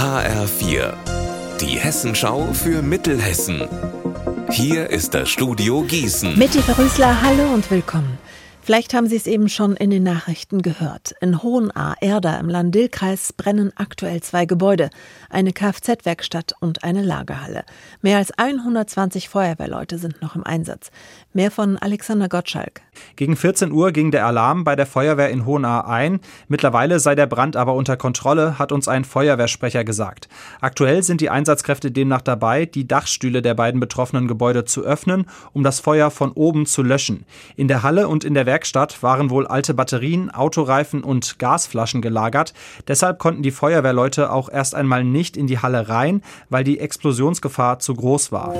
HR4, die Hessenschau für Mittelhessen. Hier ist das Studio Gießen. Mitty Verrüßler, hallo und willkommen. Vielleicht haben Sie es eben schon in den Nachrichten gehört. In Hohenahr-Erda im Landil-Kreis brennen aktuell zwei Gebäude, eine Kfz-Werkstatt und eine Lagerhalle. Mehr als 120 Feuerwehrleute sind noch im Einsatz. Mehr von Alexander Gottschalk. Gegen 14 Uhr ging der Alarm bei der Feuerwehr in Hohenahr ein. Mittlerweile sei der Brand aber unter Kontrolle, hat uns ein Feuerwehrsprecher gesagt. Aktuell sind die Einsatzkräfte demnach dabei, die Dachstühle der beiden betroffenen Gebäude zu öffnen, um das Feuer von oben zu löschen. In der Halle und in der Werkstatt waren wohl alte Batterien, Autoreifen und Gasflaschen gelagert. Deshalb konnten die Feuerwehrleute auch erst einmal nicht in die Halle rein, weil die Explosionsgefahr zu groß war.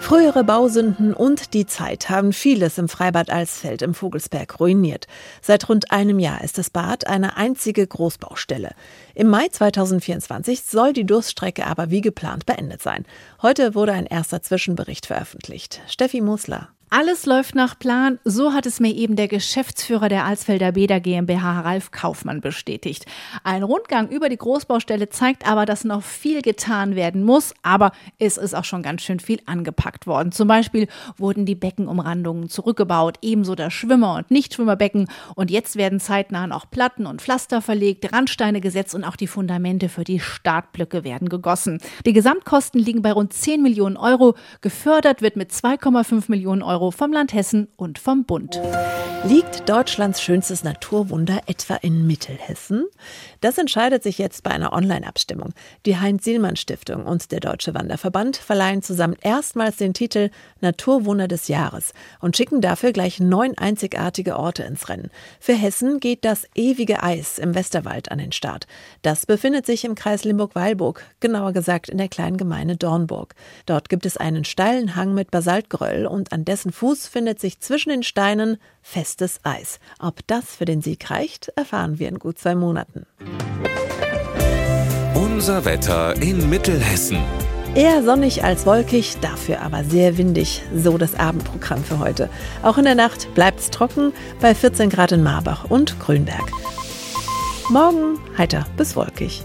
Frühere Bausünden und die Zeit haben vieles im Freibad Alsfeld im Vogelsberg ruiniert. Seit rund einem Jahr ist das Bad eine einzige Großbaustelle. Im Mai 2024 soll die Durststrecke aber wie geplant beendet sein. Heute wurde ein erster Zwischenbericht veröffentlicht. Steffi Musler. Alles läuft nach Plan, so hat es mir eben der Geschäftsführer der Alsfelder Bäder GmbH Ralf Kaufmann bestätigt. Ein Rundgang über die Großbaustelle zeigt aber, dass noch viel getan werden muss, aber es ist auch schon ganz schön viel angepackt worden. Zum Beispiel wurden die Beckenumrandungen zurückgebaut, ebenso das Schwimmer- und Nichtschwimmerbecken und jetzt werden zeitnah auch Platten und Pflaster verlegt, Randsteine gesetzt und auch die Fundamente für die Startblöcke werden gegossen. Die Gesamtkosten liegen bei rund 10 Millionen Euro, gefördert wird mit 2,5 Millionen Euro Euro vom Land Hessen und vom Bund. Liegt Deutschlands schönstes Naturwunder etwa in Mittelhessen? Das entscheidet sich jetzt bei einer Online-Abstimmung. Die Heinz-Sielmann-Stiftung und der Deutsche Wanderverband verleihen zusammen erstmals den Titel Naturwunder des Jahres und schicken dafür gleich neun einzigartige Orte ins Rennen. Für Hessen geht das ewige Eis im Westerwald an den Start. Das befindet sich im Kreis Limburg-Weilburg, genauer gesagt in der kleinen Gemeinde Dornburg. Dort gibt es einen steilen Hang mit Basaltgeröll und an dessen Fuß findet sich zwischen den Steinen festes Eis. Ob das für den Sieg reicht, erfahren wir in gut zwei Monaten. Unser Wetter in Mittelhessen. Eher sonnig als wolkig, dafür aber sehr windig. So das Abendprogramm für heute. Auch in der Nacht bleibt es trocken bei 14 Grad in Marbach und Grünberg. Morgen heiter bis wolkig.